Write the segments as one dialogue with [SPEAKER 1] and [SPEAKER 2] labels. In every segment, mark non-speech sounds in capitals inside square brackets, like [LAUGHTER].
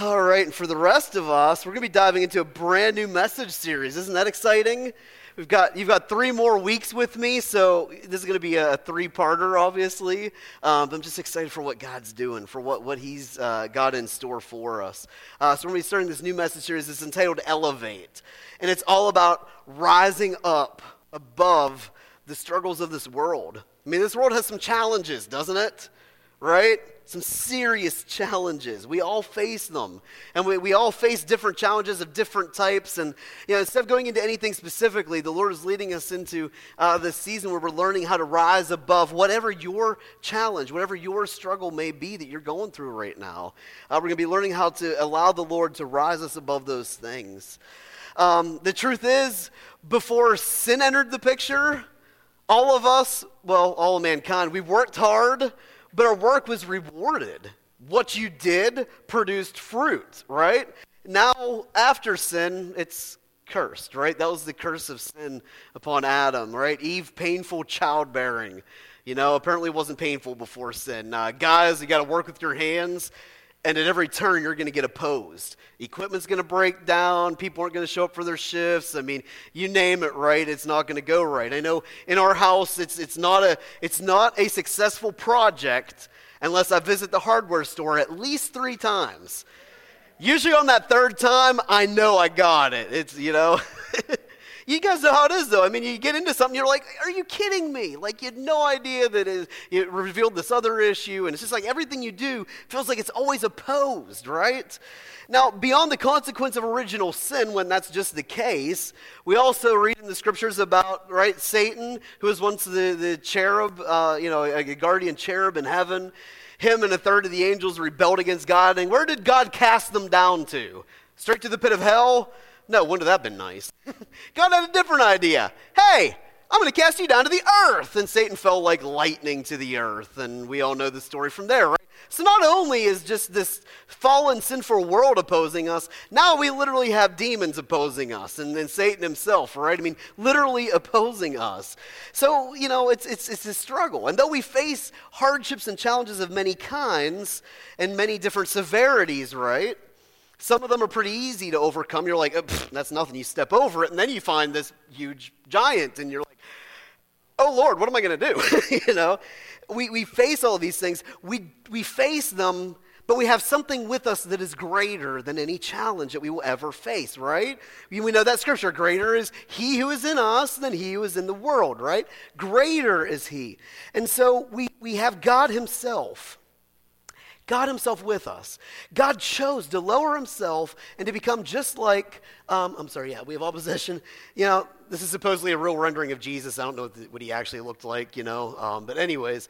[SPEAKER 1] All right, and for the rest of us, we're going to be diving into a brand new message series. Isn't that exciting? We've got you've got three more weeks with me, so this is going to be a three-parter, obviously. Um, I'm just excited for what God's doing, for what what He's uh, got in store for us. Uh, so we're going to be starting this new message series. It's entitled "Elevate," and it's all about rising up above the struggles of this world. I mean, this world has some challenges, doesn't it? Right? Some serious challenges. We all face them. And we, we all face different challenges of different types. And, you know, instead of going into anything specifically, the Lord is leading us into uh, this season where we're learning how to rise above whatever your challenge, whatever your struggle may be that you're going through right now. Uh, we're going to be learning how to allow the Lord to rise us above those things. Um, the truth is, before sin entered the picture, all of us, well, all of mankind, we've worked hard, but our work was rewarded. What you did produced fruit, right? Now, after sin, it's cursed, right? That was the curse of sin upon Adam, right? Eve, painful childbearing. You know, apparently it wasn't painful before sin. Uh, guys, you got to work with your hands and at every turn you're going to get opposed. Equipment's going to break down people aren't going to show up for their shifts. I mean you name it right? It's not going to go right. I know in our house it's, it's, not a, it's not a successful project unless i visit the hardware store at least three times. Usually on that third time i know i got it. It's you know [LAUGHS] You guys know how it is, though. I mean, you get into something, you're like, are you kidding me? Like, you had no idea that it, it revealed this other issue. And it's just like everything you do feels like it's always opposed, right? Now, beyond the consequence of original sin, when that's just the case, we also read in the scriptures about, right, Satan, who was once the, the cherub, uh, you know, a guardian cherub in heaven. Him and a third of the angels rebelled against God. And where did God cast them down to? Straight to the pit of hell? No, wouldn't that have been nice? [LAUGHS] God had a different idea. Hey, I'm going to cast you down to the earth. And Satan fell like lightning to the earth. And we all know the story from there, right? So not only is just this fallen, sinful world opposing us, now we literally have demons opposing us and then Satan himself, right? I mean, literally opposing us. So, you know, it's, it's, it's a struggle. And though we face hardships and challenges of many kinds and many different severities, right? Some of them are pretty easy to overcome. You're like, oh, that's nothing. You step over it, and then you find this huge giant, and you're like, oh Lord, what am I going to do? [LAUGHS] you know, we, we face all these things. We, we face them, but we have something with us that is greater than any challenge that we will ever face, right? We, we know that scripture greater is he who is in us than he who is in the world, right? Greater is he. And so we, we have God himself God Himself with us. God chose to lower Himself and to become just like, um, I'm sorry, yeah, we have all possession. You know, this is supposedly a real rendering of Jesus. I don't know what, He actually looked like, you know. Um, but, anyways,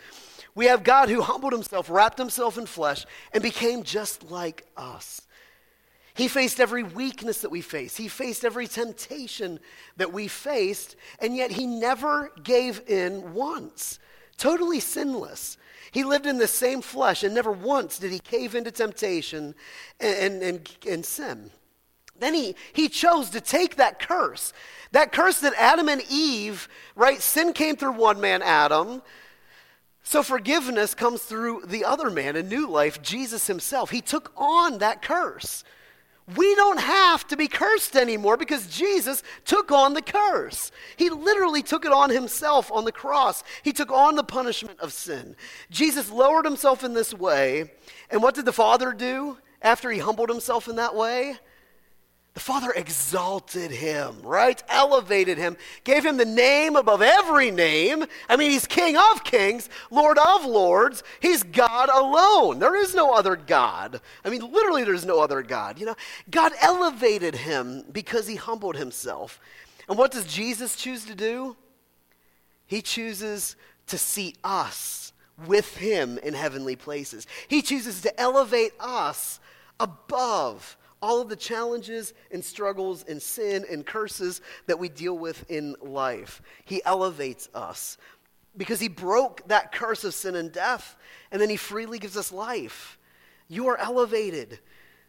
[SPEAKER 1] we have God who humbled Himself, wrapped Himself in flesh, and became just like us. He faced every weakness that we face. He faced every temptation that we faced, and yet he never gave in once. Totally sinless. He lived in the same flesh, and never once did he cave into temptation and, and, and, sin. Then he, he chose to take that curse, that curse that Adam and Eve, right? Sin came through one man, Adam. So forgiveness comes through the other man, a new life, Jesus himself. He took on that curse. We don't have to be cursed anymore because Jesus took on the curse. He literally took it on himself on the cross. He took on the punishment of sin. Jesus lowered himself in this way. And what did the Father do after he humbled himself in that way? The Father exalted him, right? Elevated him, gave him the name above every name. I mean, he's King of kings, Lord of lords. He's God alone. There is no other God. I mean, literally, there's no other God. You know, God elevated him because he humbled himself. And what does Jesus choose to do? He chooses to seat us with him in heavenly places. He chooses to elevate us above all of the challenges and struggles and sin and curses that we deal with in life. He elevates us because he broke that curse of sin and death, and then he freely gives us life. You are elevated.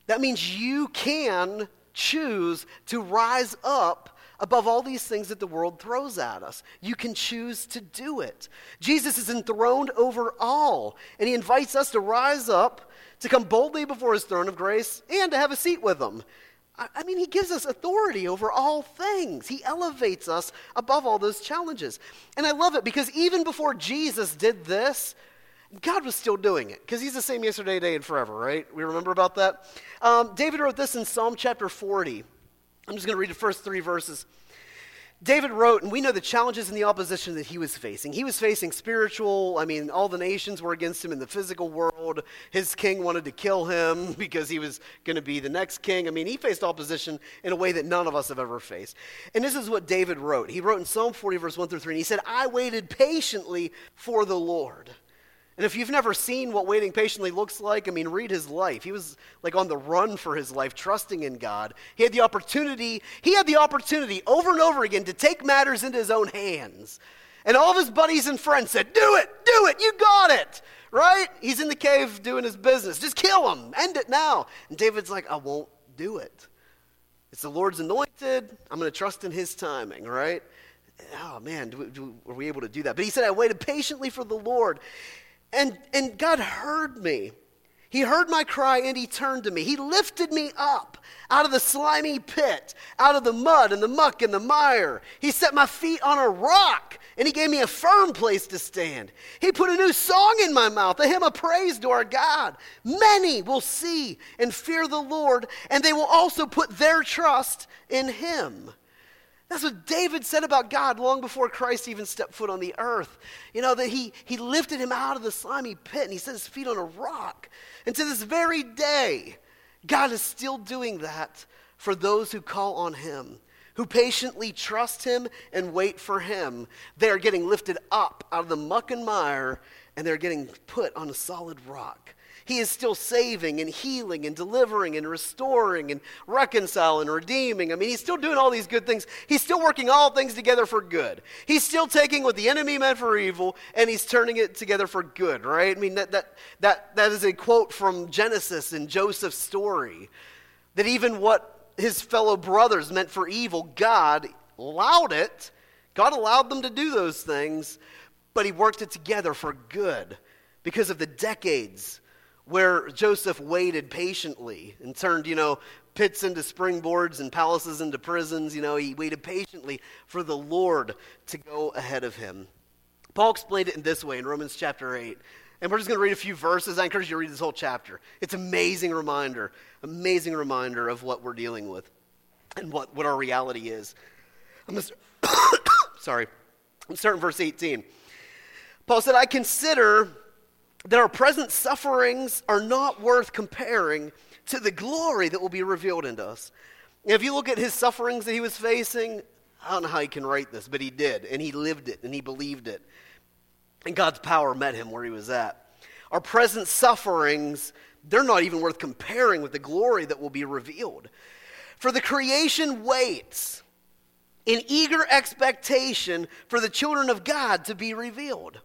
[SPEAKER 1] That means you can choose to rise up above all these things that the world throws at us. You can choose to do it. Jesus is enthroned over all, and he invites us to rise up to come boldly before his throne of grace, and to have a seat with him. I mean, he gives us authority over all things. He elevates us above all those challenges. And I love it because even before Jesus did this, God was still doing it because he's the same yesterday, today, and forever, right? We remember about that? Um, David wrote this in Psalm chapter 40. I'm just going to read the first three verses. David wrote, and we know the challenges and the opposition that he was facing. He was facing spiritual, I mean, all the nations were against him in the physical world. His king wanted to kill him [LAUGHS] because he was going to be the next king. I mean, he faced opposition in a way that none of us have ever faced. And this is what David wrote. He wrote in Psalm 40, verse 1 through 3, and he said, I waited patiently for the Lord. And if you've never seen what waiting patiently looks like, I mean, read his life. He was like on the run for his life, trusting in God. He had the opportunity, he had the opportunity over and over again to take matters into his own hands. And all of his buddies and friends said, Do it, do it, you got it, right? He's in the cave doing his business. Just kill him, end it now. And David's like, I won't do it. It's the Lord's anointed. I'm going to trust in his timing, right? Oh man, do, do, were we able to do that? But he said, I waited patiently for the Lord. And, and God heard me. He heard my cry and he turned to me. He lifted me up out of the slimy pit, out of the mud and the muck and the mire. He set my feet on a rock and he gave me a firm place to stand. He put a new song in my mouth, a hymn of praise to our God. Many will see and fear the Lord, and they will also put their trust in him. That's what David said about God long before Christ even stepped foot on the earth. You know, that he, he lifted him out of the slimy pit and he set his feet on a rock. And to this very day, God is still doing that for those who call on him, who patiently trust him and wait for him. They are getting lifted up out of the muck and mire and they're getting put on a solid rock. He is still saving and healing and delivering and restoring and reconciling and redeeming. I mean, he's still doing all these good things. He's still working all things together for good. He's still taking what the enemy meant for evil and he's turning it together for good, right? I mean, that, that, that, that is a quote from Genesis in Joseph's story that even what his fellow brothers meant for evil, God allowed it. God allowed them to do those things, but he worked it together for good because of the decades where Joseph waited patiently and turned, you know, pits into springboards and palaces into prisons. You know, he waited patiently for the Lord to go ahead of him. Paul explained it in this way in Romans chapter 8. And we're just going to read a few verses. I encourage you to read this whole chapter. It's amazing reminder, amazing reminder of what we're dealing with and what, what our reality is. I'm to, [COUGHS] sorry. I'm starting verse 18. Paul said, I consider that our present sufferings are not worth comparing to the glory that will be revealed into us. if you look at his sufferings that he was facing, I don't know how he can write this, but he did, and he lived it, and he believed it. And God's power met him where he was at. Our present sufferings, they're not even worth comparing with the glory that will be revealed. For the creation waits in eager expectation for the children of God to be revealed.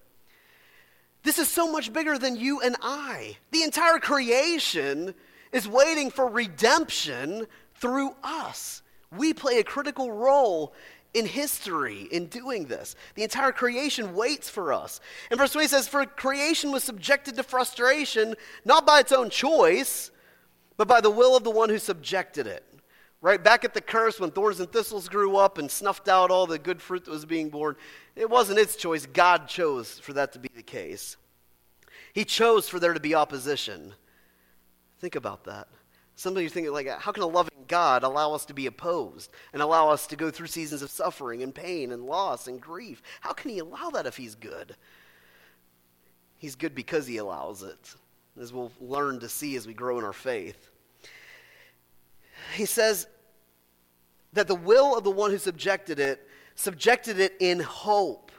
[SPEAKER 1] This is so much bigger than you and I. The entire creation is waiting for redemption through us. We play a critical role in history in doing this. The entire creation waits for us. And verse 20 says, For creation was subjected to frustration, not by its own choice, but by the will of the one who subjected it. Right back at the curse when thorns and thistles grew up and snuffed out all the good fruit that was being born, it wasn't its choice. God chose for that to be the case. He chose for there to be opposition. Think about that. Some of you think like, how can a loving God allow us to be opposed and allow us to go through seasons of suffering and pain and loss and grief? How can He allow that if He's good? He's good because He allows it, as we'll learn to see as we grow in our faith. He says that the will of the one who subjected it subjected it in hope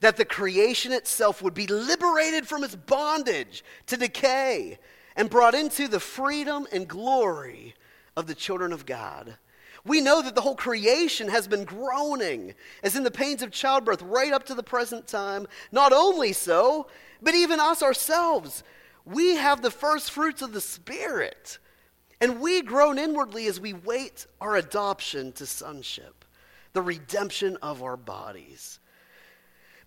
[SPEAKER 1] that the creation itself would be liberated from its bondage to decay and brought into the freedom and glory of the children of God. We know that the whole creation has been groaning, as in the pains of childbirth, right up to the present time. Not only so, but even us ourselves. We have the first fruits of the Spirit, and we groan inwardly as we wait our adoption to sonship, the redemption of our bodies.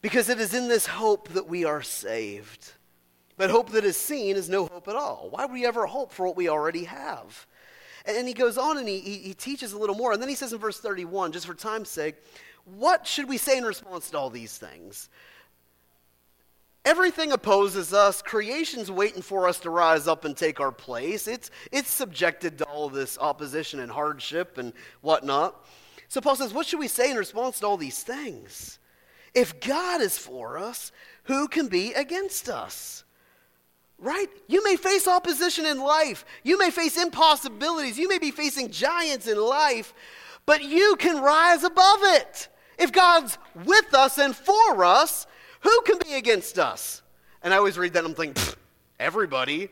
[SPEAKER 1] Because it is in this hope that we are saved. But hope that is seen is no hope at all. Why would we ever hope for what we already have? And he goes on and he, he teaches a little more. And then he says in verse 31, just for time's sake, what should we say in response to all these things? Everything opposes us. Creation's waiting for us to rise up and take our place. It's, it's subjected to all this opposition and hardship and whatnot. So Paul says, What should we say in response to all these things? If God is for us, who can be against us? Right? You may face opposition in life. You may face impossibilities. You may be facing giants in life, but you can rise above it. If God's with us and for us, who can be against us? And I always read that and I'm thinking, everybody.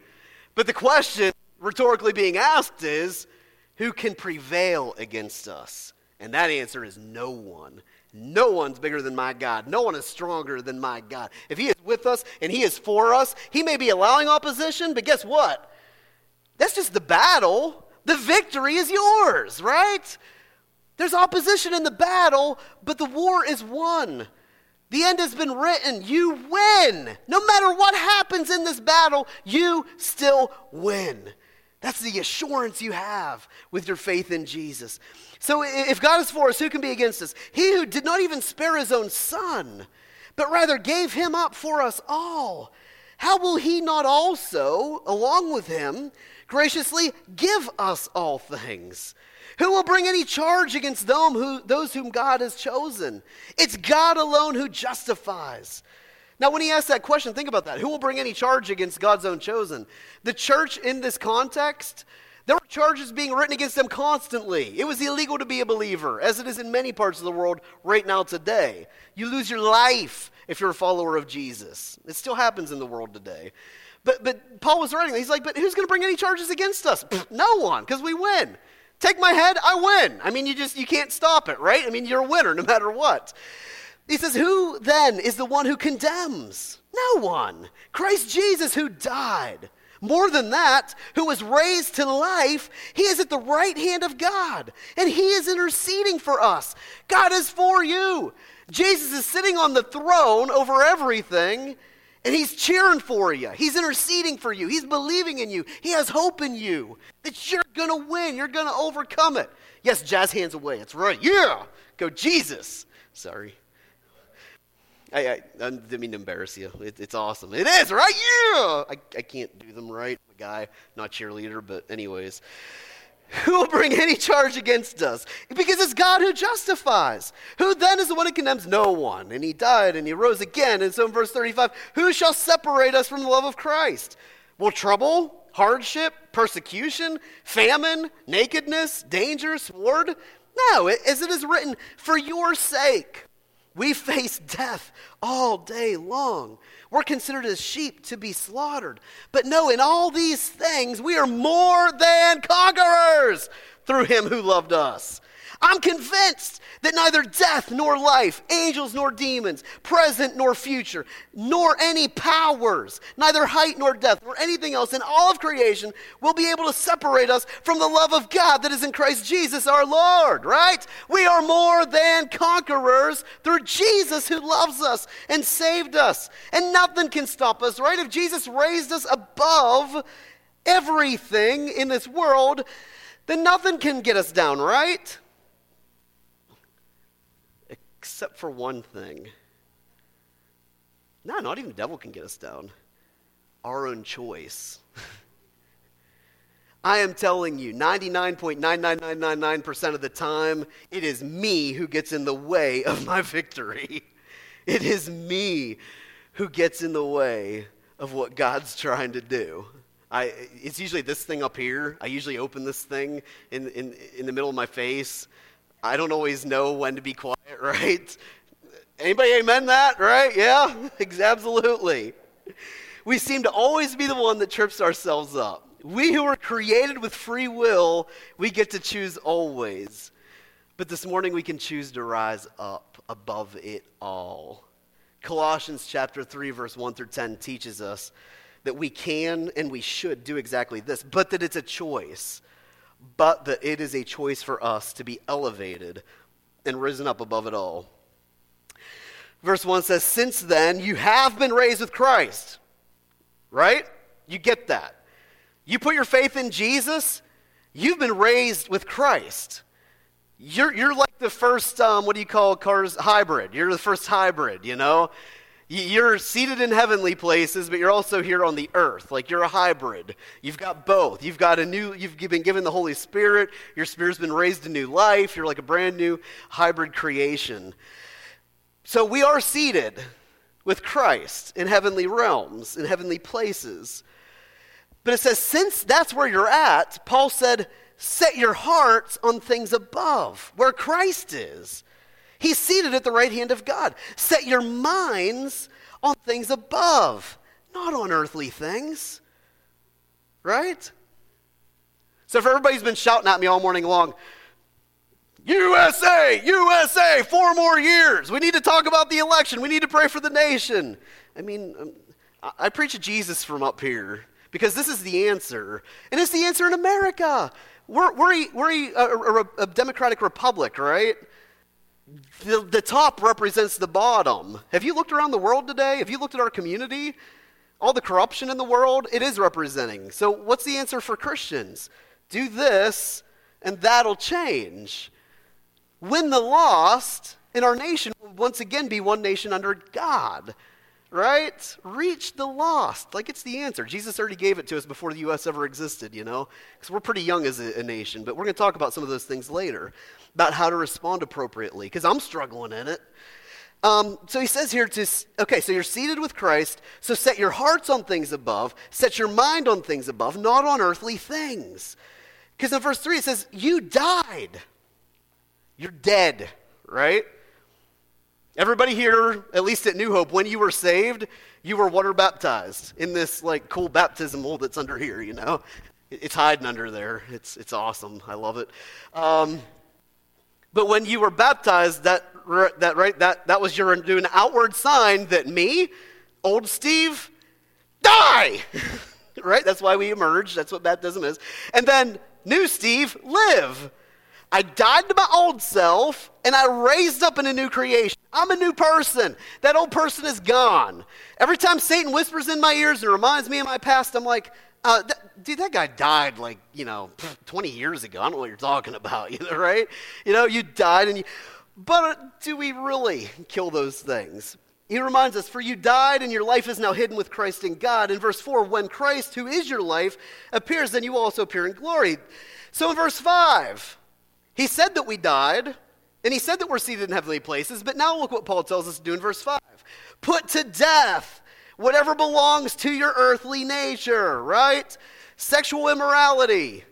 [SPEAKER 1] But the question rhetorically being asked is, who can prevail against us? And that answer is no one. No one's bigger than my God. No one is stronger than my God. If He is with us and He is for us, He may be allowing opposition, but guess what? That's just the battle. The victory is yours, right? There's opposition in the battle, but the war is won. The end has been written. You win. No matter what happens in this battle, you still win. That's the assurance you have with your faith in Jesus. So if God is for us, who can be against us? He who did not even spare his own son, but rather gave him up for us all. How will he not also, along with him, graciously give us all things? Who will bring any charge against them who, those whom God has chosen? It's God alone who justifies. Now, when he asks that question, think about that. Who will bring any charge against God's own chosen? The church in this context, there were charges being written against them constantly. It was illegal to be a believer, as it is in many parts of the world right now today. You lose your life if you're a follower of Jesus. It still happens in the world today. But, but Paul was writing, he's like, but who's going to bring any charges against us? no one, because we win. Take my head, I win. I mean, you just, you can't stop it, right? I mean, you're a winner no [LAUGHS] matter what. He says, Who then is the one who condemns? No one. Christ Jesus, who died. More than that, who was raised to life, he is at the right hand of God, and he is interceding for us. God is for you. Jesus is sitting on the throne over everything, and he's cheering for you. He's interceding for you. He's believing in you. He has hope in you that you're going to win. You're going to overcome it. Yes, jazz hands away. It's right. Yeah. Go, Jesus. Sorry. I, I, I didn't mean to embarrass you. It, it's awesome. It is, right? Yeah! I, I can't do them right. I'm a guy, not cheerleader, but anyways. Who will bring any charge against us? Because it's God who justifies. Who then is the one who condemns? No one. And he died and he rose again. And so in verse 35, who shall separate us from the love of Christ? Will trouble, hardship, persecution, famine, nakedness, danger, sword? No, as it is written, for your sake we face death all day long. We're considered as sheep to be slaughtered. But no, in all these things, we are more than conquerors through him who loved us. I'm convinced that neither death nor life, angels nor demons, present nor future, nor any powers, neither height nor depth, nor anything else in all of creation will be able to separate us from the love of God that is in Christ Jesus our Lord, right? We are more than conquerors through Jesus who loves us and saved us. And nothing can stop us, right? If Jesus raised us above everything in this world, then nothing can get us down, right? Except for one thing. No, not even the devil can get us down. Our own choice. [LAUGHS] I am telling you, 99.99999% of the time, it is me who gets in the way of my victory. [LAUGHS] It is me who gets in the way of what God's trying to do. I, it's usually this thing up here. I usually open this thing in, in, in the middle of my face I don't always know when to be quiet, [LAUGHS] right? Anybody amen that, right? Yeah, [LAUGHS] absolutely. We seem to always be the one that trips ourselves up. We who are created with free will, we get to choose always. But this morning we can choose to rise up above it all. Colossians chapter 3 verse 1 through 10 teaches us that we can and we should do exactly this, but that it's a choice but that it is a choice for us to be elevated and risen up above it all. Verse 1 says, Since then you have been raised with Christ. right? You get that. You put your faith in Jesus, you've been raised with Christ. You're, you're like the first, um, what do you call cars? Hybrid. You're the first hybrid, you know? You're seated in heavenly places, but you're also here on the earth. Like you're a hybrid. You've got both. You've got a new, you've been given the Holy Spirit. Your spirit's been raised to new life. You're like a brand new hybrid creation. So we are seated with Christ in heavenly realms, in heavenly places. But it says, since that's where you're at, Paul said, set your hearts on things above, where Christ is He's seated at the right hand of God. Set your minds on things above, not on earthly things. Right? So if everybody's been shouting at me all morning long, USA, USA, four more years. We need to talk about the election. We need to pray for the nation. I mean, um, I preach Jesus from up here because this is the answer. And it's the answer in America. We're, we're, we're a, a, a democratic republic, right? The, the top represents the bottom. Have you looked around the world today? Have you looked at our community? All the corruption in the world, it is representing. So, what's the answer for Christians? Do this, and that'll change. Win the lost, and our nation will once again be one nation under God right? Reach the lost. Like it's the answer. Jesus already gave it to us before the U.S. ever existed, you know? Because we're pretty young as a, a nation, but we're going to talk about some of those things later about how to respond appropriately, because I'm struggling in it. Um, so he says here to, okay, so you're seated with Christ, so set your hearts on things above, set your mind on things above, not on earthly things. Because in verse 3 it says, You died. You're dead, right? Everybody here, at least at New Hope, when you were saved, you were water baptized in this like cool baptismal that's under here, you know? It's hiding under there. It's, it's awesome. I love it. Um, but when you were baptized, that, that, right, that, that was your doing outward sign that me, old Steve, die. [LAUGHS] right? That's why we emerge. That's what baptism is. And then new Steve, live. I died to my old self and I raised up in a new creation. I'm a new person. That old person is gone. Every time Satan whispers in my ears and reminds me of my past, I'm like, uh, dude, that guy died like, you know, 20 years ago. I don't know what you're talking about, [LAUGHS] either, right? You know, you died and you. But uh, do we really kill those things? He reminds us, For you died, and your life is now hidden with Christ in God. In verse 4, when Christ, who is your life, appears, then you also appear in glory. So in verse 5, he said that we died, and he said that we're seated in heavenly places, but now look what Paul tells us to do in verse 5 put to death whatever belongs to your earthly nature, right? Sexual immorality.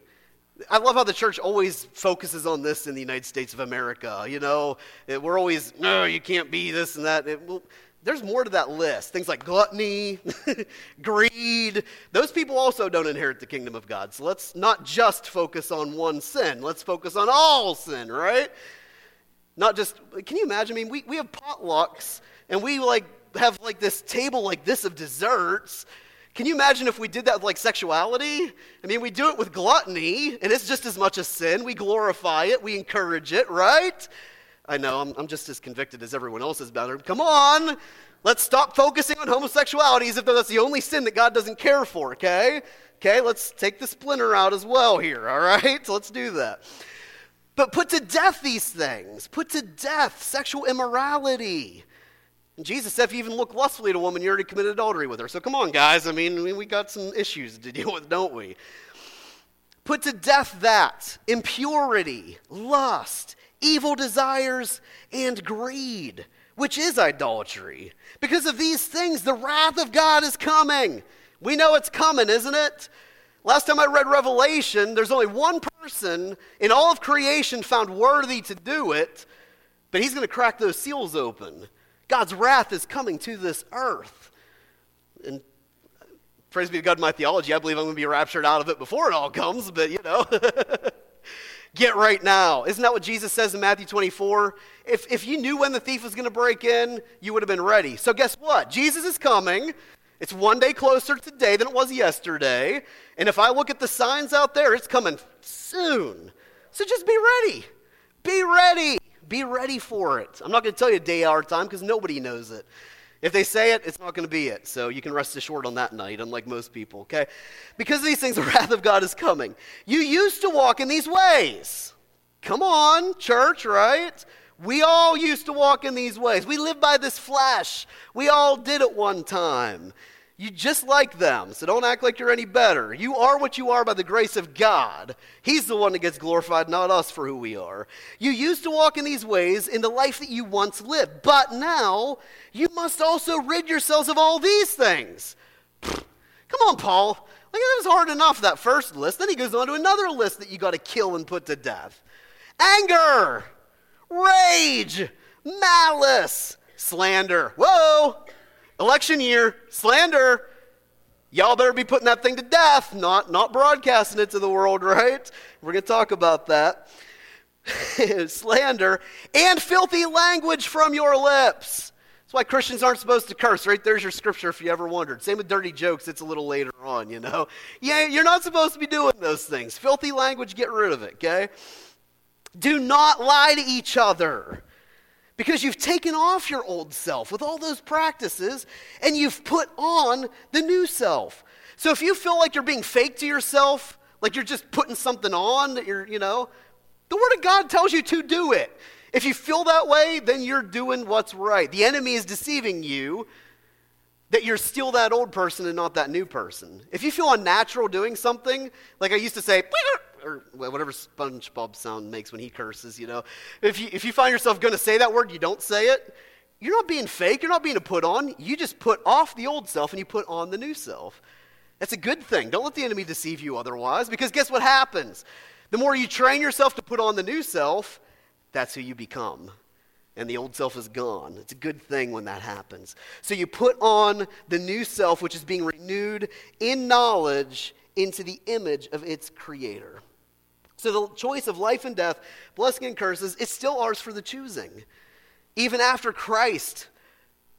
[SPEAKER 1] I love how the church always focuses on this in the United States of America. You know, we're always, no, you can't be this and that. It, well, there's more to that list. Things like gluttony, [LAUGHS] greed. Those people also don't inherit the kingdom of God. So let's not just focus on one sin. Let's focus on all sin, right? Not just, can you imagine? I mean, we, we have potlucks and we like have like this table like this of desserts. Can you imagine if we did that with like sexuality? I mean, we do it with gluttony and it's just as much a sin. We glorify it, we encourage it, right? I know, I'm, I'm just as convicted as everyone else is about it. Come on, let's stop focusing on homosexuality as if that's the only sin that God doesn't care for, okay? Okay, let's take the splinter out as well here, [LAUGHS] all right? So let's do that. But put to death these things. Put to death sexual immorality. And Jesus said, if you even look lustfully at a woman, you already committed adultery with her. So come on, guys. I mean, we got some issues to [LAUGHS] deal with, don't we? Put to death that impurity, lust, evil desires, and greed, which is idolatry. Because of these things, the wrath of God is coming. We know it's coming, isn't it? Last time I read Revelation, there's only one person in all of creation found worthy to do it, but he's going to crack those seals open. God's wrath is coming to this earth. And praise be to God, my theology, I believe I'm going to be raptured out of it before it all comes, but you know. [LAUGHS] Get right now. Isn't that what Jesus says in Matthew 24? If, if you knew when the thief was going to break in, you would have been ready. So, guess what? Jesus is coming. It's one day closer today than it was yesterday. And if I look at the signs out there, it's coming soon. So, just be ready. Be ready. Be ready for it. I'm not going to tell you a day, hour, time because nobody knows it. If they say it, it's not going to be it. So you can rest assured on that night, unlike most people, okay? Because of these things, [LAUGHS] the wrath of God is coming. You used to walk in these ways. Come on, church, right? We all used to walk in these ways. We live by this flesh. We all did it one time. You just like them, so don't act like you're any better. You are what you are by the grace of God. He's the one that gets glorified, not us for who we are. You used to walk in these ways in the life that you once lived, but now you must also rid yourselves of all these things. Come on, Paul. Like, it was hard enough, that first list. Then he goes on to another list that you got to kill and put to death anger, rage, malice, slander. Whoa! Election year, slander. Y'all better be putting that thing to death, not, not broadcasting it to the world, [LAUGHS] right? We're going to talk about that. [LAUGHS] slander and filthy language from your lips. That's why Christians aren't supposed to curse, right? There's your scripture if you ever wondered. Same with dirty jokes, it's a little later on, you know? Yeah, you're not supposed to be doing those things. Filthy language, get rid of it, okay? Do not lie to each other because you've taken off your old self with all those practices and you've put on the new self. So if you feel like you're being fake to yourself, like you're just putting something on that you're, you know, the Word of God tells you to do it. If you feel that way, then you're doing what's right. The enemy is deceiving you that you're still that old person and not that new person. If you feel unnatural doing something, like I used to say, or whatever SpongeBob sound makes when he curses, you know. If you, if you find yourself going to say that word, you don't say it, you're not being fake. You're not being a put on. You just put off the old self and you put on the new self. That's a good thing. Don't let the enemy deceive you otherwise, because guess what happens? The more you train yourself to put on the new self, that's who you become. And the old self is gone. It's a good thing when that happens. So you put on the new self, which is being renewed in knowledge into the image of its creator. So the choice of life and death, blessing and curses, is still ours for the choosing. Even after Christ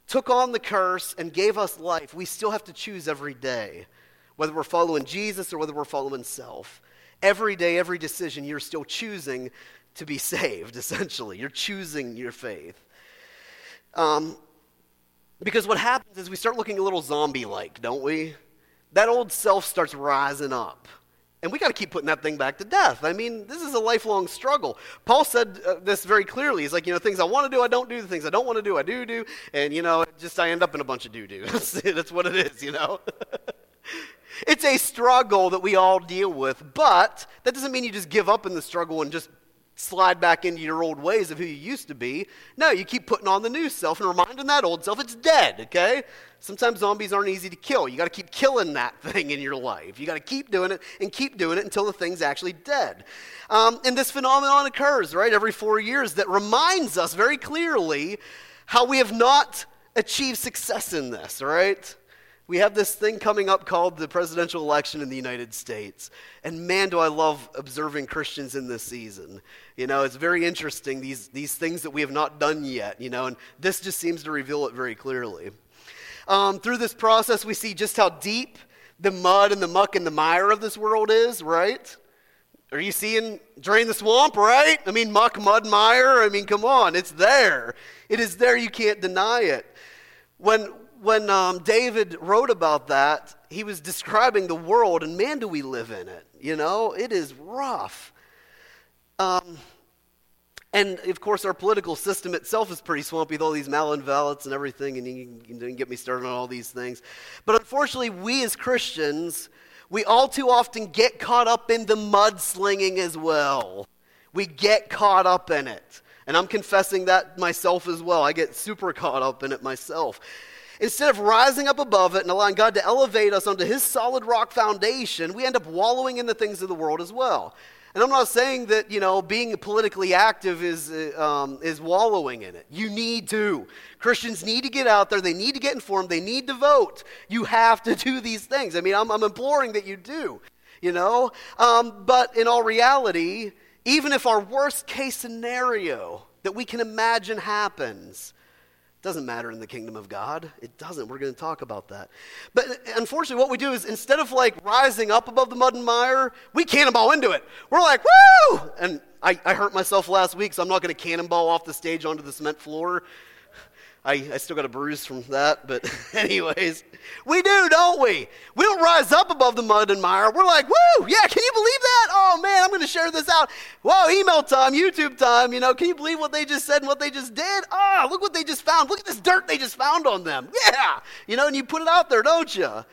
[SPEAKER 1] took on the curse and gave us life, we still have to choose every day, whether we're following Jesus or whether we're following self. Every day, every decision, you're still choosing to be [LAUGHS] saved, essentially. You're choosing your faith. Um, because what happens is we start looking a little zombie like, don't we? That old self starts rising up. And we got to keep putting that thing back to death. I mean, this is a lifelong struggle. Paul said uh, this very clearly. He's like, you know, things I want to do, I don't do. The things I don't want to do, I do do. And, you know, just I end up in a bunch of do do. [LAUGHS] That's, that's what it is, you know? [LAUGHS] it's a struggle that we all deal with, but that doesn't mean you just give up in the struggle and just slide back into your old ways of who you used to be. No, you keep putting on the new self and reminding that old self it's dead, okay? Sometimes zombies aren't easy to kill. You got to keep killing that [LAUGHS] thing in your life. You got to keep doing it and keep doing it until the thing's actually dead. Um, and this phenomenon occurs, right, every four years that reminds us very clearly how we have not achieved success in this, right? We have this thing coming up called the presidential election in the United States. And man, do I love observing Christians in this season. You know, it's very interesting, these, these things that we have not done yet, you know, and this just seems to reveal it very clearly. Um, through this process, we see just how deep the mud and the muck and the mire of this world is, right? Are you seeing drain the swamp, right? I mean, muck, mud, mire. I mean, come on, it's there. It is there. You can't deny it. When when um, David wrote about that, he was describing the world, and man, do we live in it. You know, it is rough. Um, and of course, our political system itself is pretty swampy with all these malinvaliants and everything, and you can get me started on all these things. But unfortunately, we as Christians, we all too often get caught up in the mudslinging as well. We get caught up in it. And I'm confessing that myself as well. I get super caught up in it myself. Instead of rising up above it and allowing God to elevate us onto His solid rock foundation, we end up wallowing in the things of the world as well. And I'm not saying that, you know, being politically active is, uh, um, is wallowing in it. You need to. Christians need to get out there. They need to get informed. They need to vote. You have to [LAUGHS] do these things. I mean, I'm, I'm imploring that you do, you know. Um, but in all reality, even if our worst case scenario that we can imagine happens, doesn't matter in the kingdom of God. It doesn't. We're going to talk about that. But unfortunately, what we do is instead of like rising up above the mud and mire, we cannonball into it. We're like, woo! And I, I hurt myself last week, so I'm not going to cannonball off the stage onto the cement floor. I, I still got a bruise from that, but [LAUGHS] anyways, we do, don't we? We don't rise up above the mud and mire. We're like, woo, yeah, can you believe that? Oh man, I'm going to share this out. Whoa, email time, YouTube time, you know, can you believe what they just said and what they just did? Oh, look what they just found. Look at this dirt they just found on them. Yeah, you know, and you put it out there, don't you?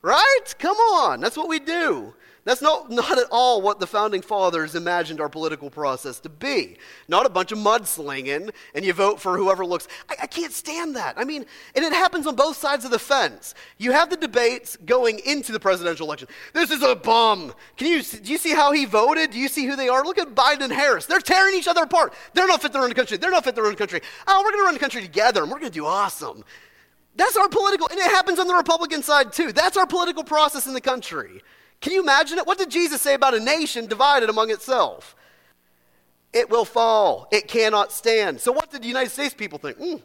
[SPEAKER 1] Right? Come on, that's what we do. That's not, not at all what the founding fathers imagined our political process to be. Not a bunch of mudslinging and you vote for whoever looks. I, I, can't stand that. I mean, and it happens on both sides of the fence. You have the debates going into the presidential election. This is a bum. Can you, do you see how he voted? Do you see who they are? Look at Biden and Harris. They're tearing each other apart. They're not fit to run the country. They're not fit to run the country. Oh, we're going to run the country together and we're going to do awesome. That's our political, and it happens on the Republican side too. That's our political process in the country. Can you imagine it? What did Jesus say about a nation divided among itself? It will fall. It cannot stand. So, what did the United States people think? Mm,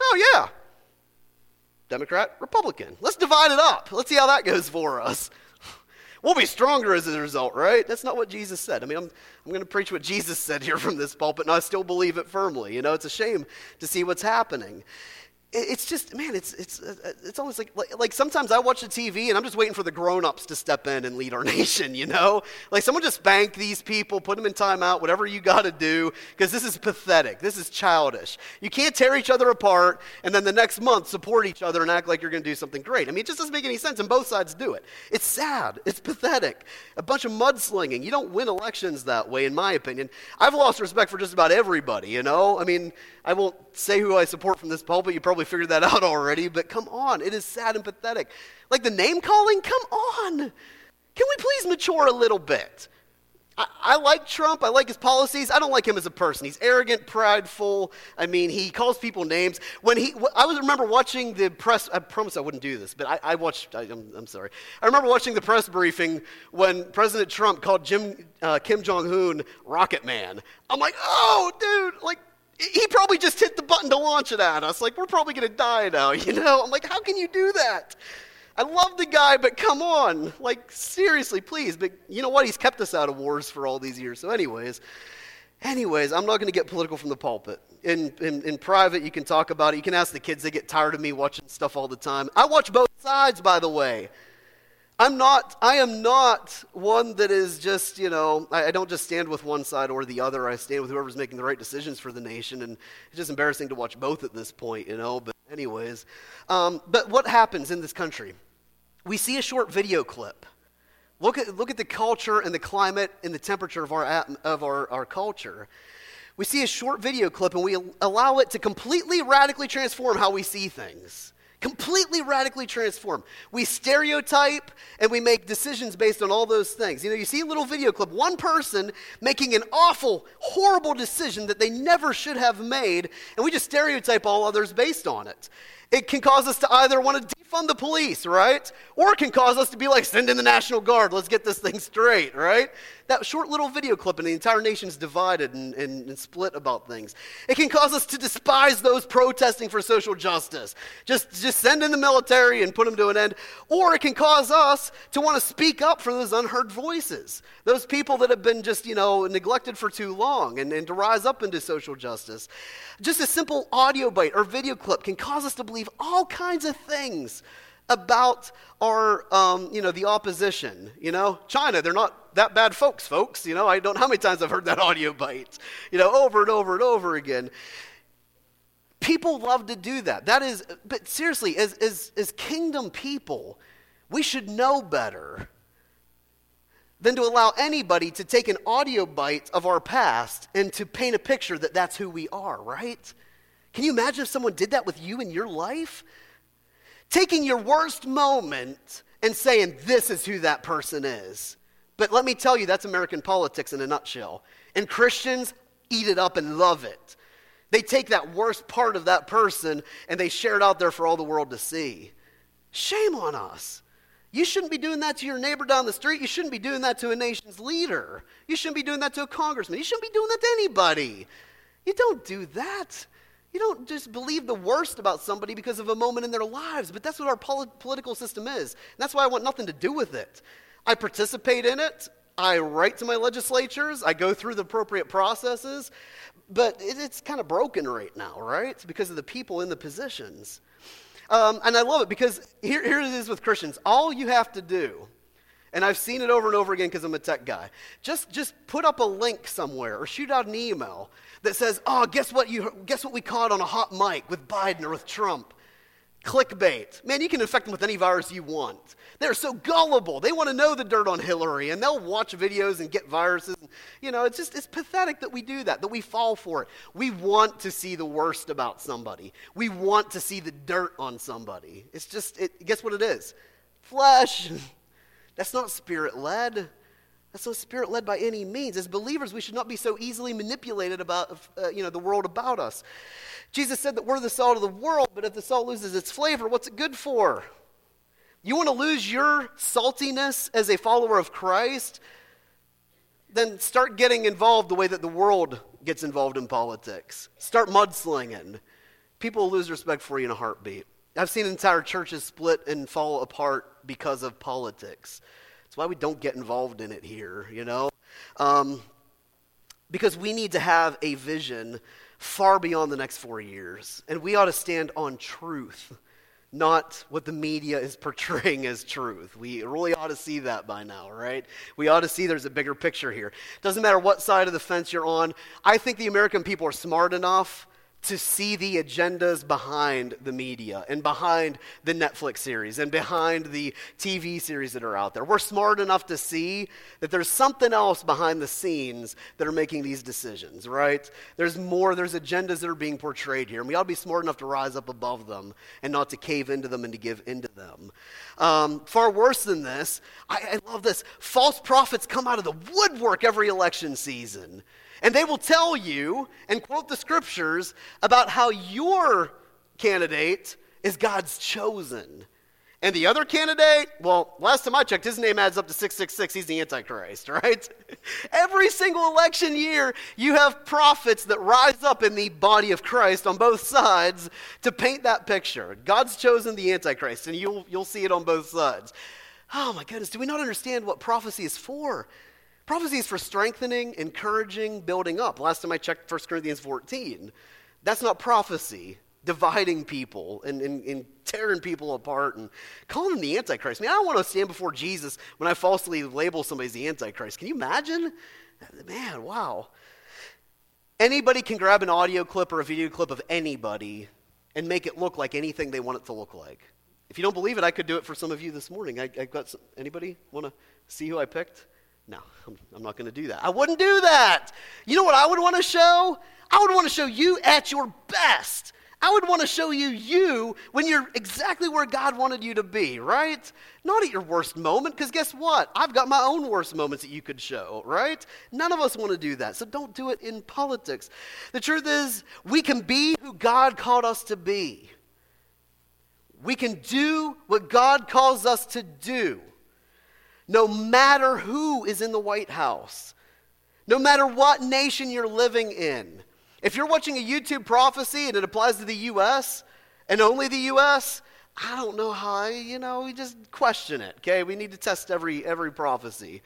[SPEAKER 1] oh, yeah. Democrat, Republican. Let's divide it up. Let's see how that goes for us. [LAUGHS] We'll be stronger as a result, right? That's not what Jesus said. I mean, I'm, I'm going to preach what Jesus said here from this pulpit, and I still believe it firmly. You know, it's a shame to see what's happening it's just man it's it's uh, uh, it's almost like, like, like sometimes i watch the tv and i'm just waiting for the grown-ups to step in and lead our [LAUGHS] nation you know? Like someone just bank these people put them in timeout whatever you got to do because this is pathetic. This is childish. You can't tear each other apart and then the next month support each other and act like you're going to do something great. I mean it just doesn't make any sense and both sides do it. It's sad. It's pathetic. A bunch of mudslinging. You don't win elections that way in my opinion. I've lost respect for just about everybody you know? I mean i won't say who i support from this pulpit. You probably probably figured that [LAUGHS] out already, but come on, it is sad and pathetic. Like the name calling, come on. Can we please mature a little bit? I, like Trump. I like his policies. I don't like him as a person. He's arrogant, prideful. I mean, he calls people names. When he, I was remember watching the press. I promise I wouldn't do this, but I, I watched. I, am sorry. I remember watching the press briefing when President Trump called Jim uh, Kim Jong Un Rocket Man. I'm like, oh, dude, like he probably just hit the button to launch it at us. Like, we're probably going to die now, [LAUGHS] you know? I'm like, how can you do that? I love the guy, but come on. Like, seriously, please. But you know what? He's kept us out of wars for all these years. So, anyways, anyways, I'm not going to get political from the pulpit. In, in, in private, you can talk about it. You can ask the kids. They get tired of me watching stuff all the time. I watch both sides, by the way. I'm not, I am not one that is just, you know, I, I, don't just stand with one side or the other. I stand with whoever's making the right decisions for the nation. And it's just embarrassing to watch both at this point, you know. But, anyways, um, but what happens in this country? We see a short video clip. Look at, look at the culture and the climate and the temperature of, our, of our, our culture. We see a short video clip and we allow it to completely radically transform how we see things completely radically transformed. We stereotype and we make decisions based on all those things. You know, you see a little video clip, one person making an awful, horrible decision that they never should have made, and we just stereotype all others based on it. It can cause us to either want to defund the police, right? Or it can cause us to be like, send in the National Guard, let's get this thing straight, right? That short little video clip, and the entire nation's divided and, and, and split about things. It can cause us to despise those protesting for social justice. Just, just send in the military and put them to an end. Or it can cause us to want to speak up for those unheard voices, those people that have been just, you know, neglected for too long, and, and to rise up into social justice. Just a simple audio bite or video clip can cause us to believe all kinds of things about our, um, you know, the opposition. You know, China, they're not that bad folks, folks. You know, I don't know how many times I've heard that [LAUGHS] audio bite, you know, over and over and over again. People love to do that. That is, but seriously, as, as, as kingdom people, we should know better than to allow anybody to take an audio bite of our past and to paint a picture that that's who we are, right? Can you imagine if someone did that with you in your life? Taking your worst moment and saying, this is who that person is. But let me tell you, that's American politics in a nutshell. And Christians eat it up and love it. They take that worst part of that person and they share it out there for all the world to see. Shame on us. You shouldn't be doing that to your neighbor down the street. You shouldn't be doing that to a nation's leader. You shouldn't be doing that to a congressman. You shouldn't be doing that to anybody. You don't do that. You don't just believe the worst about somebody because of a moment in their lives, but that's what our pol- political system is. And that's why I want nothing to do with it. I participate in it. I write to my legislatures, I go through the appropriate processes, but it's kind of broken right now, right? It's because of the people in the positions. Um, and I love it because here, here it is with Christians. All you have to do, and I've seen it over and over again because I'm a tech guy, just, just put up a link somewhere or shoot out an email that says, oh, guess what, you, guess what we caught on a hot mic with Biden or with Trump? Clickbait. Man, you can infect them with any virus you want. They're so gullible. They want to know the dirt on Hillary, and they'll watch videos and get viruses. You know, it's just, it's pathetic that we do that, that we fall for it. We want to see the worst about somebody. We want to see the dirt on somebody. It's just, it, guess what it is? Flesh. [LAUGHS] That's not spirit led. That's not spirit led by any means. As believers, we should not be so easily manipulated about uh, you know, the world about us. Jesus said that we're the salt of the world, but if the salt loses its flavor, what's it good for? You want to lose your saltiness as a follower of Christ? Then start getting involved the way that the world gets involved in politics. Start mudslinging. People will lose respect for you in a heartbeat. I've seen entire churches split and fall apart because of politics. That's why we don't get involved in it here, you know? Um, because we need to have a vision far beyond the next four years. And we ought to stand on truth, not what the media is [LAUGHS] portraying as truth. We really ought to see that by now, right? We ought to see there's a bigger picture here. Doesn't matter what side of the fence you're on. I think the American people are smart enough to see the agendas behind the media and behind the Netflix series and behind the TV series that are out there. We're smart enough to see that there's something else behind the scenes that are making these decisions, right? There's more, there's agendas that are being portrayed here, and we ought to be smart enough to rise up above them and not to cave into them and to give into them. Um, far worse than this, I, I love this. False prophets come out of the woodwork every election season. And they will tell you and quote the scriptures about how your candidate is God's chosen. And the other candidate, well, last time I checked, his name adds up to 666. He's the Antichrist, [LAUGHS] right? Every single election year, you have prophets that rise up in the body of Christ on both sides to paint that picture. God's chosen the Antichrist, and you'll, you'll see it on both sides. Oh my goodness, do we not understand what prophecy is for? Prophecy is for strengthening, encouraging, building up. Last time I checked 1 Corinthians 14. That's not prophecy, dividing people and, and, and tearing people apart and calling them the Antichrist. I mean, I don't want to stand before Jesus when I falsely label somebody as the Antichrist. Can you imagine? Man, wow. Anybody can grab an audio clip or a video clip of anybody and make it look like anything they want it to look like. If you don't believe it, I could do it for some of you this morning. I, have got some, anybody want to see who I picked? No, I'm, not going to do that. I wouldn't do that. You know what I would want to show? I would want to show you at your best. I would want to show you you when you're exactly where God wanted you to be, right? Not at your worst moment, because guess what? I've got my own worst moments that you could show, right? None of us want to do that, so don't do it in politics. The truth is, we can be who God called us to be. We can do what God calls us to do no matter who is in the White House, no matter what nation you're living in. If you're watching a YouTube prophecy and it applies to the U.S. and only the U.S., I don't know how, you know, we just question it, okay? We need to test every, every prophecy.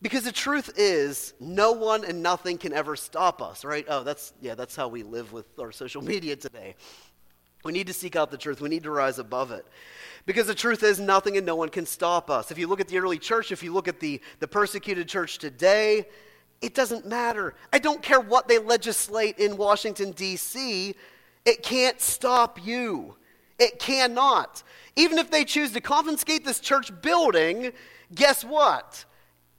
[SPEAKER 1] Because the truth is, no one and nothing can ever stop us, right? Oh, that's, yeah, that's how we live with our social media today. We need to seek out the truth. We need to rise above it. Because the truth is, nothing and no one can stop us. If you look at the early church, if you look at the, the persecuted church today, it doesn't matter. I don't care what they legislate in Washington, D.C., it can't stop you. It cannot. Even if they choose to confiscate this church building, guess what?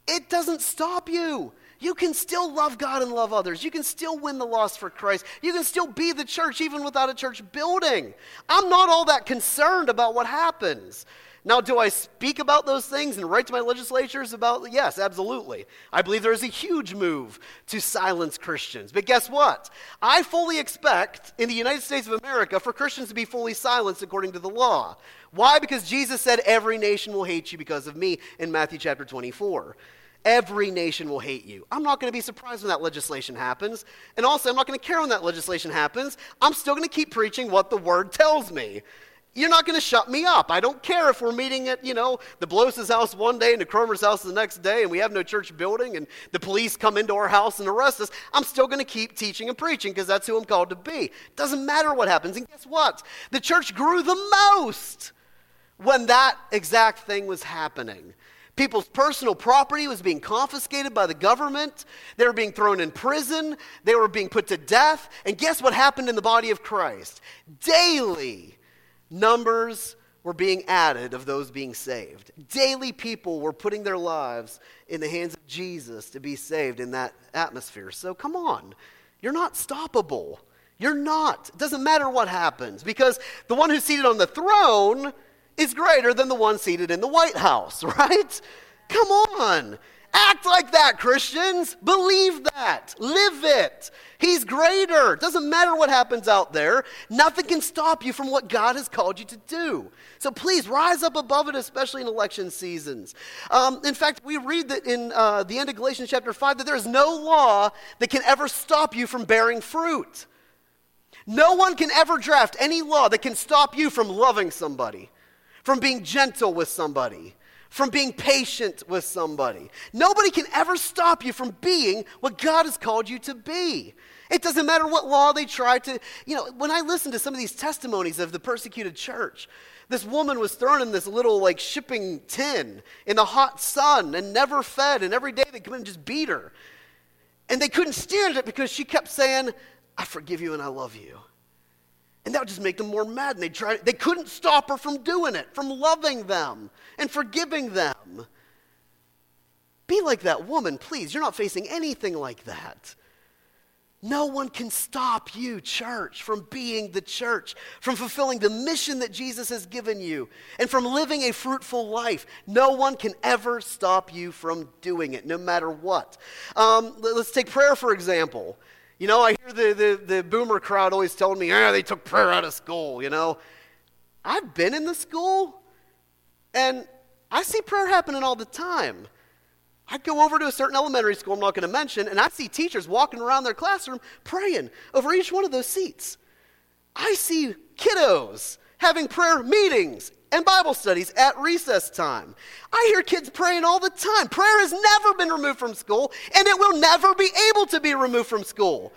[SPEAKER 1] It doesn't stop you. You can still love God and love others. You can still win the lost for Christ. You can still be the church even without a church building. I'm not all that concerned about what happens. Now, do I speak about those things and write to my legislatures about? Yes, absolutely. I believe there is a huge move to silence Christians. But guess what? I fully expect in the United States of America for Christians to be fully silenced according to the law. Why? Because Jesus said, Every nation will hate you because of me in Matthew chapter 24. Every nation will hate you. I'm not going to be surprised when that legislation happens. And also, I'm not going to care when that legislation happens. I'm still going to keep preaching what the word tells me. you're not going to shut me up. I don't care if we're meeting at, you know, the Blows' house one day and the Cromer's house the next day and we have no church building and the police come into our house and arrest us. I'm still going to keep teaching and preaching because that's who I'm called to be. Doesn't matter what happens. And guess what? The church grew the most when that exact thing was happening. People's personal property was being confiscated by the government. They were being thrown in prison. They were being put to death. And guess what happened in the body of Christ? Daily, numbers were being added of those being saved. Daily, people were putting their lives in the hands of Jesus to be saved in that atmosphere. So come on, you're not stoppable. You're not. It doesn't matter what happens because the one who's seated on the throne is greater than the one seated in the White House, [LAUGHS] right? Come on. Act like that, Christians. Believe that. Live it. He's greater. Doesn't matter what happens out there. Nothing can stop you from what God has called you to do. So please rise up above it, especially in election seasons. Um, in fact, we read that in uh, the end of Galatians chapter 5 that there is no law that can ever stop you from bearing fruit. No one can ever draft any law that can stop you from loving somebody from being gentle with somebody, from being patient with somebody. Nobody can ever stop you from being what God has called you to be. It doesn't matter what law they try to, you know, when I listen to some of these testimonies of the persecuted church, this woman was thrown in this little like shipping tin in the hot sun and never fed, and every day they come in and just beat her. And they couldn't stand it because she kept saying, I forgive you and I love you. And that would just make them more mad. And they tried, they couldn't stop her from doing it, from loving them and forgiving them. Be like that woman, please. You're not facing anything like that. No one can stop you, church, from being the church, from fulfilling the mission that Jesus has given you, and from living a fruitful life. No one can ever stop you from doing it, no matter what. Um, let's take prayer, for example. You know, I hear the, the, the boomer crowd always telling me, ah, they took prayer out of school, you know. I've been in the school, and I see prayer happening all the time. I go over to a certain elementary school I'm not going to mention, and I see teachers walking around their classroom praying over each one of those seats. I see kiddos having prayer meetings and Bible studies at recess time. I hear kids praying all the time. Prayer has never been removed from school, and it will never be able to be removed from school.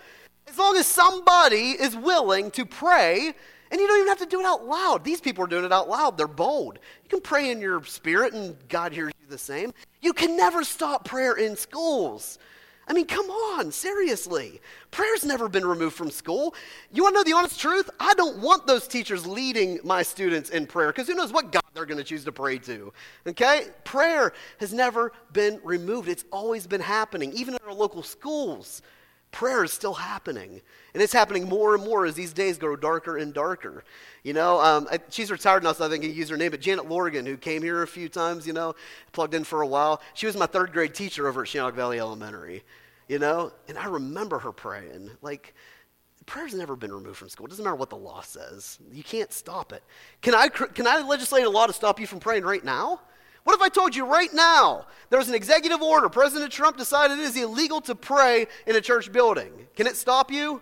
[SPEAKER 1] As long as somebody is willing to pray, and you don't even have to do it out loud. These people are doing it out loud, they're bold. You can pray in your spirit, and God hears you the same. You can never stop prayer in schools. I mean, come on, seriously. Prayer's never been removed from school. You want to know the honest truth? I don't want those teachers leading my students in prayer because who knows what God they're going to choose to pray to. Okay? Prayer has never been removed, it's always been happening, even in our local schools. Prayer is still happening. And it's happening more and more as these days grow darker and darker. You know, um, I, she's retired now, so I think I use her name, but Janet Lorgan, who came here a few times, you know, plugged in for a while. She was my third grade teacher over at Chinook Valley Elementary, you know, and I remember her praying. Like, prayer's never been removed from school. It doesn't matter what the law says. You can't stop it. Can I, can I legislate a law to stop you from praying right now? What if I told you right now there was an executive order, President Trump decided it is illegal to pray in a church building? Can it stop you?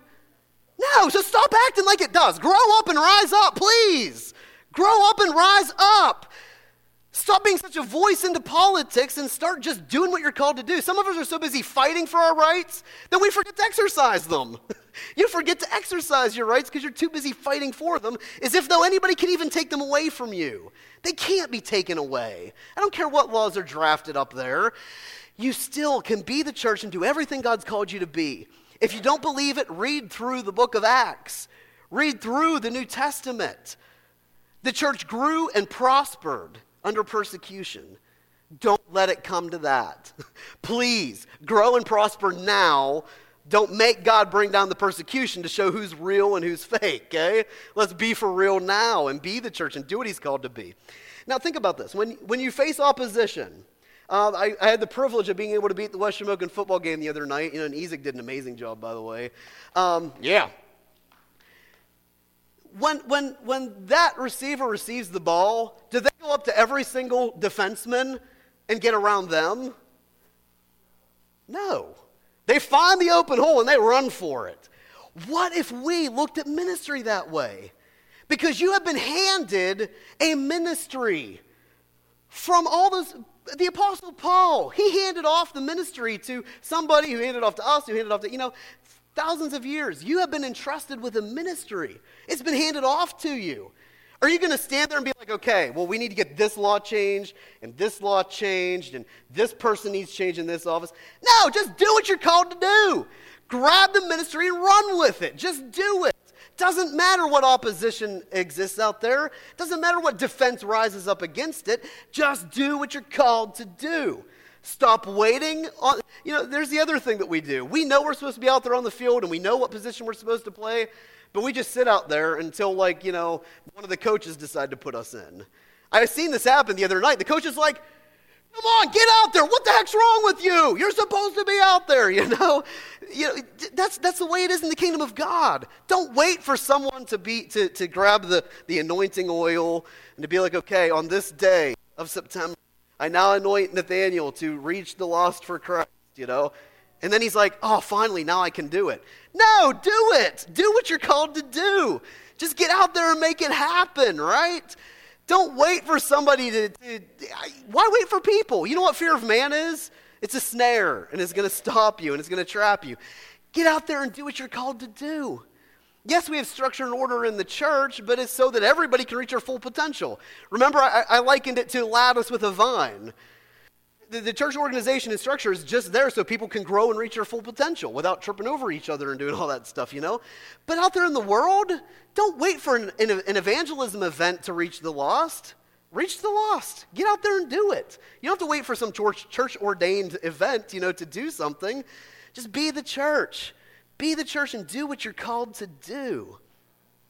[SPEAKER 1] No, so stop acting like it does. Grow up and rise up, please. Grow up and rise up. Stop being such a voice into politics and start just doing what you're called to do. Some of us are so busy fighting for our rights that we forget to exercise them. [LAUGHS] [LAUGHS] you forget to exercise your rights because you're too busy fighting for them, as if though anybody can even take them away from you. They can't be taken away. I don't care what laws are drafted up there. You still can be the church and do everything God's called you to be. If you don't believe it, read through the book of Acts, read through the New Testament. The church grew and prospered under persecution. Don't let it come to that. [LAUGHS] Please grow and prosper now. Don't make God bring down the persecution to show who's real and who's fake, okay? Let's be for real now and be the church and do what He's called to be. Now, think about this. When, when you face opposition, um, I, I, had the privilege of being able to beat the West Shamokin football game the other night. You know, and Ezek did an amazing job, by the way. Um, yeah. When, when, when that receiver receives the ball, do they go up to every single defenseman and get around them? No. They find the open hole and they run for it. What if we looked at ministry that way? Because you have been handed a ministry from all those. The Apostle Paul, he handed off the ministry to somebody who handed off to us, who handed off to, you know, thousands of years. You have been entrusted with a ministry, it's been handed off to you. Are you going to stand there and be like, okay, well, we need to get this law changed and this law changed and this person needs change in this office? No, just do what you're called to do. Grab the ministry and run with it. Just do it. Doesn't matter what opposition exists out there, doesn't matter what defense rises up against it. Just do what you're called to do. Stop waiting on, you know, there's the other thing that we do. We know we're supposed to be out there on the field and we know what position we're supposed to play, but we just sit out there until, like, you know, one of the coaches decide to put us in. I've seen this happen the other night. The coach is like, Come on, get out there. What the heck's wrong with you? You're supposed to be out there, [LAUGHS] you know? You know, that's, that's the way it is in the kingdom of God. Don't wait for someone to, be, to, to grab the, the anointing oil and to be like, okay, on this day of September, I now anoint Nathaniel to reach the lost for Christ, you know? And then he's like, oh, finally, now I can do it. No, do it. Do what you're called to do. Just get out there and make it happen, right? Don't wait for somebody to, to, Why wait for people? You know what fear of man is? It's a snare, and it's going to stop you, and it's going to trap you. Get out there and do what you're called to do. Yes, we have structure and order in the church, but it's so that everybody can reach their full potential. Remember, I, I likened it to lattice with a vine. The, the, church organization and structure is just there so people can grow and reach their full potential without tripping over each other and doing all that stuff, you know? But out there in the world, don't wait for an, an, an evangelism event to reach the lost. Reach the lost. Get out there and do it. You don't have to wait for some church, church ordained event, you know, to do something. Just be the church. Be the church and do what you're called to do.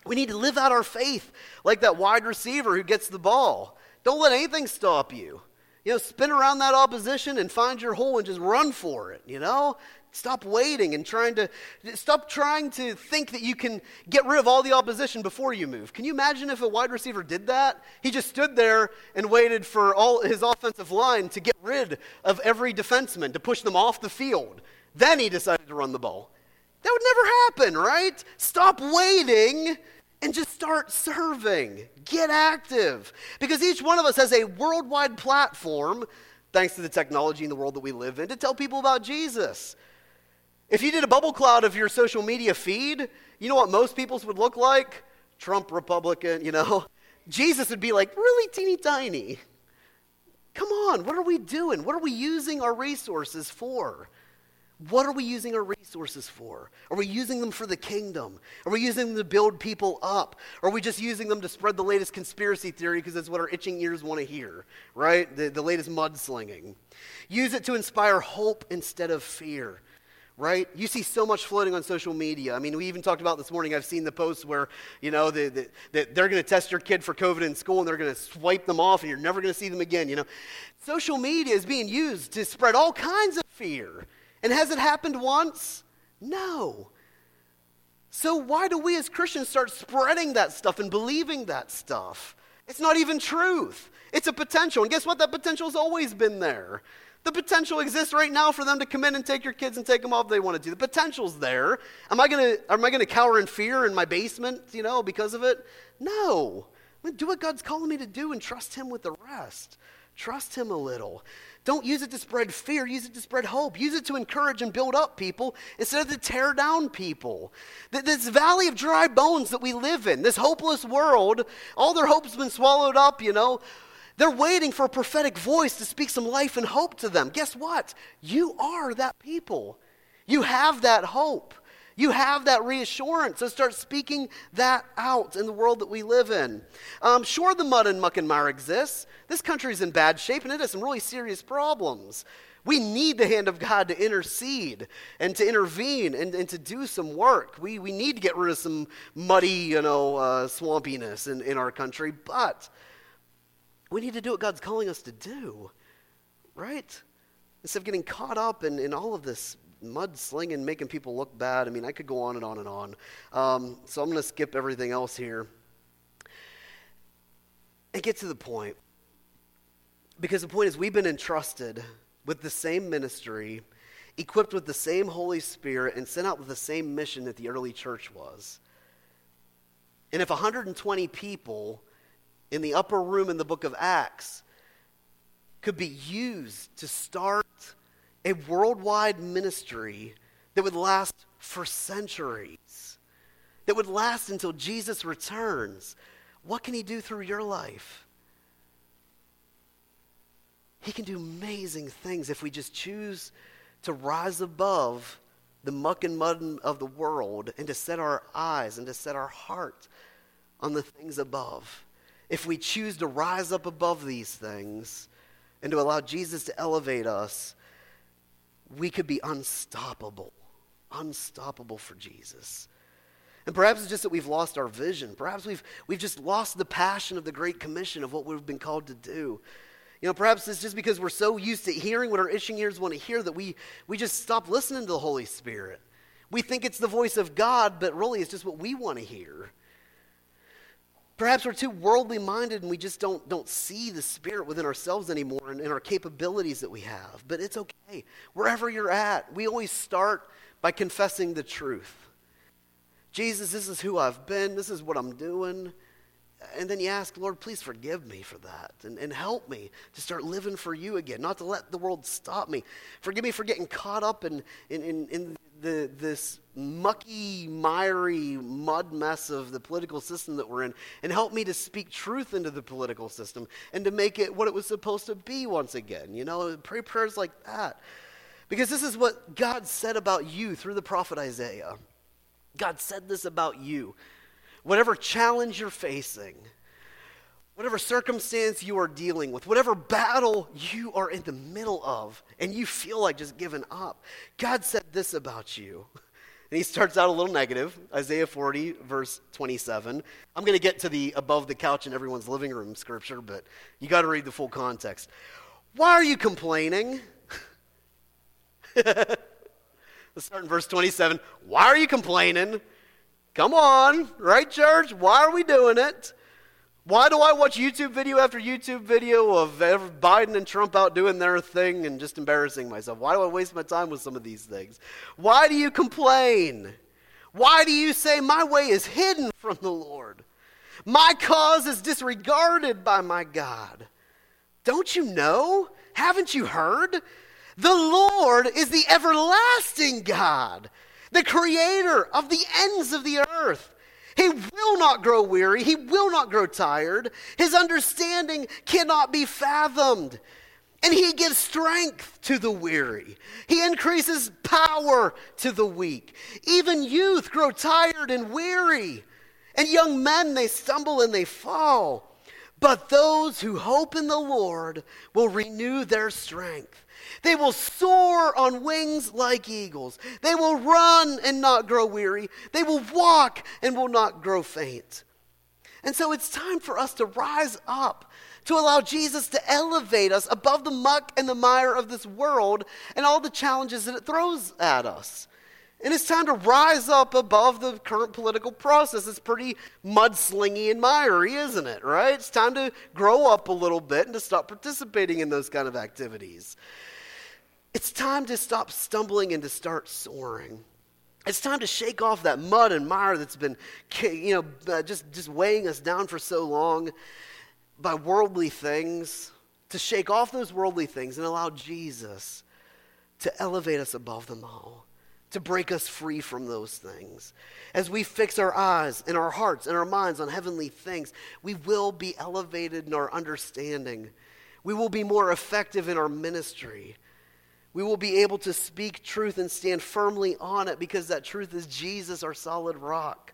[SPEAKER 1] We need to live out our faith like that wide receiver who gets the ball. Don't let anything stop you. You know, spin around that opposition and find your hole and just run for it, you know? Stop waiting and trying to stop trying to think that you can get rid of all the opposition before you move. Can you imagine if a wide receiver did that? He just stood there and waited for all his offensive line to get rid of every defenseman to push them off the field. Then he decided to run the ball. That would never happen, right? Stop waiting and just start serving. Get active. Because each one of us has a worldwide platform, thanks to the technology in the world that we live in, to tell people about Jesus. If you did a bubble cloud of your social media feed, you know what most people's would look like? Trump Republican, you know? [LAUGHS] Jesus would be like really teeny tiny. Come on, what are we doing? What are we using our resources for? What are we using our resources for? Are we using them for the kingdom? Are we using them to build people up? Are we just using them to spread the latest conspiracy theory because that's what our itching ears want to hear, right? The, the latest mudslinging. Use it to inspire hope instead of fear, right? You see so much floating on social media. I mean, we even talked about this morning. I've seen the posts where, you know, the, the, the, they're going to test your kid for COVID in school and they're going to swipe them off and you're never going to see them again, you know. Social media is being used to spread all kinds of fear and has it happened once? No. So why do we as Christians start spreading that stuff and believing that stuff? It's not even truth. It's a potential. And guess what? That potential has always been there. The potential exists right now for them to come in and take your kids and take them off if they want to do. The potential's there. Am I gonna am I gonna cower in fear in my basement, you know, because of it? No. I'm gonna do what God's calling me to do and trust him with the rest. Trust him a little. Don't use it to spread fear, use it to spread hope. Use it to encourage and build up people instead of to tear down people. This valley of dry bones that we live in, this hopeless world, all their hope's been swallowed up, you know. They're waiting for a prophetic voice to speak some life and hope to them. Guess what? You are that people. You have that hope. You have that reassurance. So start speaking that out in the world that we live in. Um, sure, the mud and muck and mire exists. This country is in bad shape and it has some really serious problems. We need the hand of God to intercede and to intervene and, and to do some work. We, we need to get rid of some muddy, you know, uh, swampiness in, in our country, but we need to do what God's calling us to do, right? Instead of getting caught up in, in all of this mudslinging, making people look bad. I mean, I could go on and on and on. Um, so I'm going to skip everything else here and get to the point. Because the point is, we've been entrusted with the same ministry, equipped with the same Holy Spirit, and sent out with the same mission that the early church was. And if 120 people in the upper room in the book of Acts could be used to start a worldwide ministry that would last for centuries, that would last until Jesus returns, what can he do through your life? He can do amazing things if we just choose to rise above the muck and mud of the world and to set our eyes and to set our heart on the things above. If we choose to rise up above these things and to allow Jesus to elevate us, we could be unstoppable. Unstoppable for Jesus. And perhaps it's just that we've lost our vision. Perhaps we've, we've just lost the passion of the Great Commission of what we've been called to do. You know, perhaps it's just because we're so used to hearing what our itching ears want to hear that we, we just stop listening to the Holy Spirit. We think it's the voice of God, but really it's just what we want to hear. Perhaps we're too worldly minded and we just don't, don't see the Spirit within ourselves anymore and in our capabilities that we have. But it's okay. Wherever you're at, we always start by confessing the truth. Jesus, this is who I've been, this is what I'm doing. And then you ask, Lord, please forgive me for that and, and help me to start living for you again, not to let the world stop me. Forgive me for getting caught up in, in, in, in the, this mucky, miry mud mess of the political system that we're in, and help me to speak truth into the political system and to make it what it was supposed to be once again. You know, pray prayers like that. Because this is what God said about you through the prophet Isaiah. God said this about you. Whatever challenge you're facing, whatever circumstance you are dealing with, whatever battle you are in the middle of, and you feel like just giving up, God said this about you. [LAUGHS] And he starts out a little negative, Isaiah 40, verse 27. I'm going to get to the above the couch in everyone's living room scripture, but you got to read the full context. Why are you complaining? [LAUGHS] Let's start in verse 27. Why are you complaining? Come on, right, church? Why are we doing it? Why do I watch YouTube video after YouTube video of Biden and Trump out doing their thing and just embarrassing myself? Why do I waste my time with some of these things? Why do you complain? Why do you say, My way is hidden from the Lord? My cause is disregarded by my God. Don't you know? Haven't you heard? The Lord is the everlasting God, the creator of the ends of the earth. He will not grow weary, he will not grow tired. His understanding cannot be fathomed. And he gives strength to the weary. He increases power to the weak. Even youth grow tired and weary. And young men, they stumble and they fall. But those who hope in the Lord will renew their strength. They will soar on wings like eagles. They will run and not grow weary. They will walk and will not grow faint. And so it's time for us to rise up, to allow Jesus to elevate us above the muck and the mire of this world and all the challenges that it throws at us. And it's time to rise up above the current political process. It's pretty mudslingy and miry, isn't it? Right? It's time to grow up a little bit and to stop participating in those kind of activities. It's time to stop stumbling and to start soaring. It's time to shake off that mud and mire that's been, you know, uh, just, just weighing us down for so long by worldly things, to shake off those worldly things and allow Jesus to elevate us above them all, to break us free from those things. As we fix our eyes and our hearts and our minds on heavenly things, we will be elevated in our understanding. We will be more effective in our ministry. We will be able to speak truth and stand firmly on it because that truth is Jesus, our solid rock.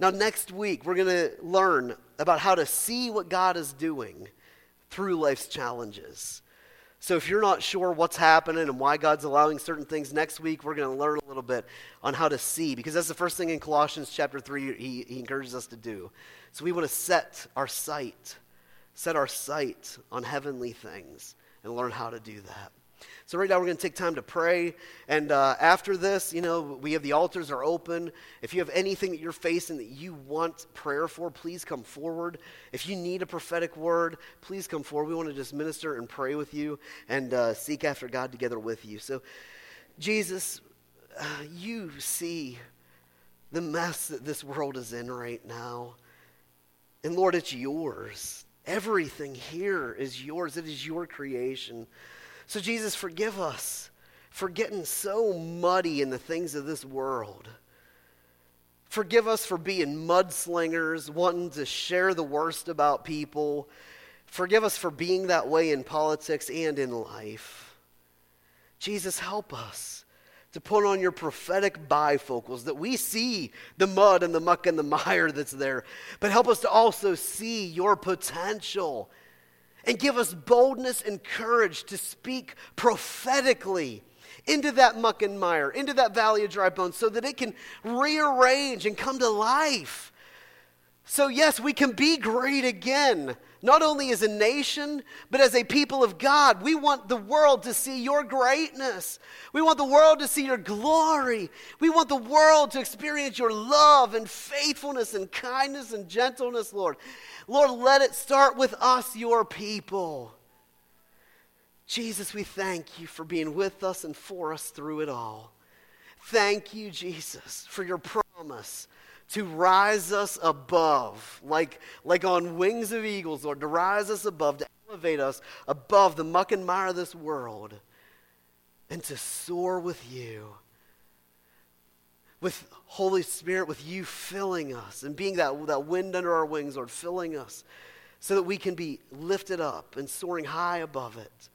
[SPEAKER 1] Now, next week, we're going to learn about how to see what God is doing through life's challenges. So, if you're not sure what's happening and why God's allowing certain things, next week we're going to learn a little bit on how to see, because that's the first thing in Colossians chapter 3 he, he encourages us to do. So, we want to set our sight, set our sight on heavenly things, and learn how to do that. So, right now, we're going to take time to pray. And uh, after this, you know, we have the altars are open. If you have anything that you're facing that you want prayer for, please come forward. If you need a prophetic word, please come forward. We want to just minister and pray with you and uh, seek after God together with you. So, Jesus, uh, you see the mess that this world is in right now. And Lord, it's yours. Everything here is yours, it is your creation. So, Jesus, forgive us for getting so muddy in the things of this world. Forgive us for being mudslingers, wanting to share the worst about people. Forgive us for being that way in politics and in life. Jesus, help us to put on your prophetic bifocals that we see the mud and the muck and the [LAUGHS] mire that's there, but help us to also see your potential and give us boldness and courage to speak prophetically into that muck and mire, into that valley of dry bones, so that it can rearrange and come to life. So, yes, we can be great again, not only as a nation, but as a people of God. We want the world to see your greatness. We want the world to see your glory. We want the world to experience your love and faithfulness and kindness and gentleness, Lord. Lord, let it start with us, your people. Jesus, we thank you for being with us and for us through it all. Thank you, Jesus, for your promise to rise us above, like, like on wings of eagles, Lord, to rise us above, to elevate us above the muck and mire of this world, and to soar with you. With Holy Spirit, with you filling us and being that, that wind under our wings, Lord, filling us so that we can be lifted up and soaring high above it.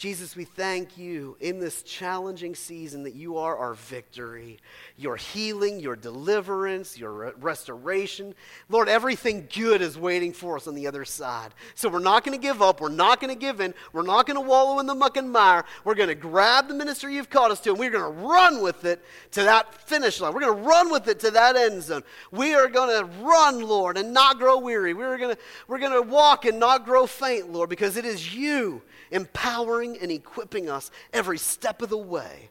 [SPEAKER 1] Jesus, we thank you in this challenging season that you are our victory, your healing, your deliverance, your restoration. Lord, everything good is waiting for us on the other side. So we're not going to give up. We're not going to give in. We're not going to wallow in the muck and mire. We're going to grab the ministry you've called us to and we're going to run with it to that finish line. We're going to run with it to that end zone. We are going to run, Lord, and not grow weary. We're going to, we're going to walk and not grow faint, Lord, because it is you empowering and equipping us every step of the way.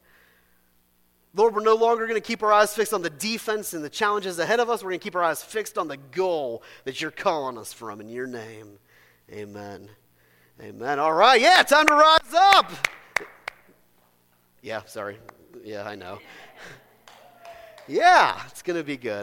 [SPEAKER 1] Lord, we're no longer going to keep our eyes fixed on the defense and the challenges ahead of us. We're going to keep our eyes fixed on the goal that you're calling us from in your name. Amen. Amen. All right. Yeah, time to rise up. Yeah, sorry. Yeah, I know. [LAUGHS] Yeah, it's going to be good.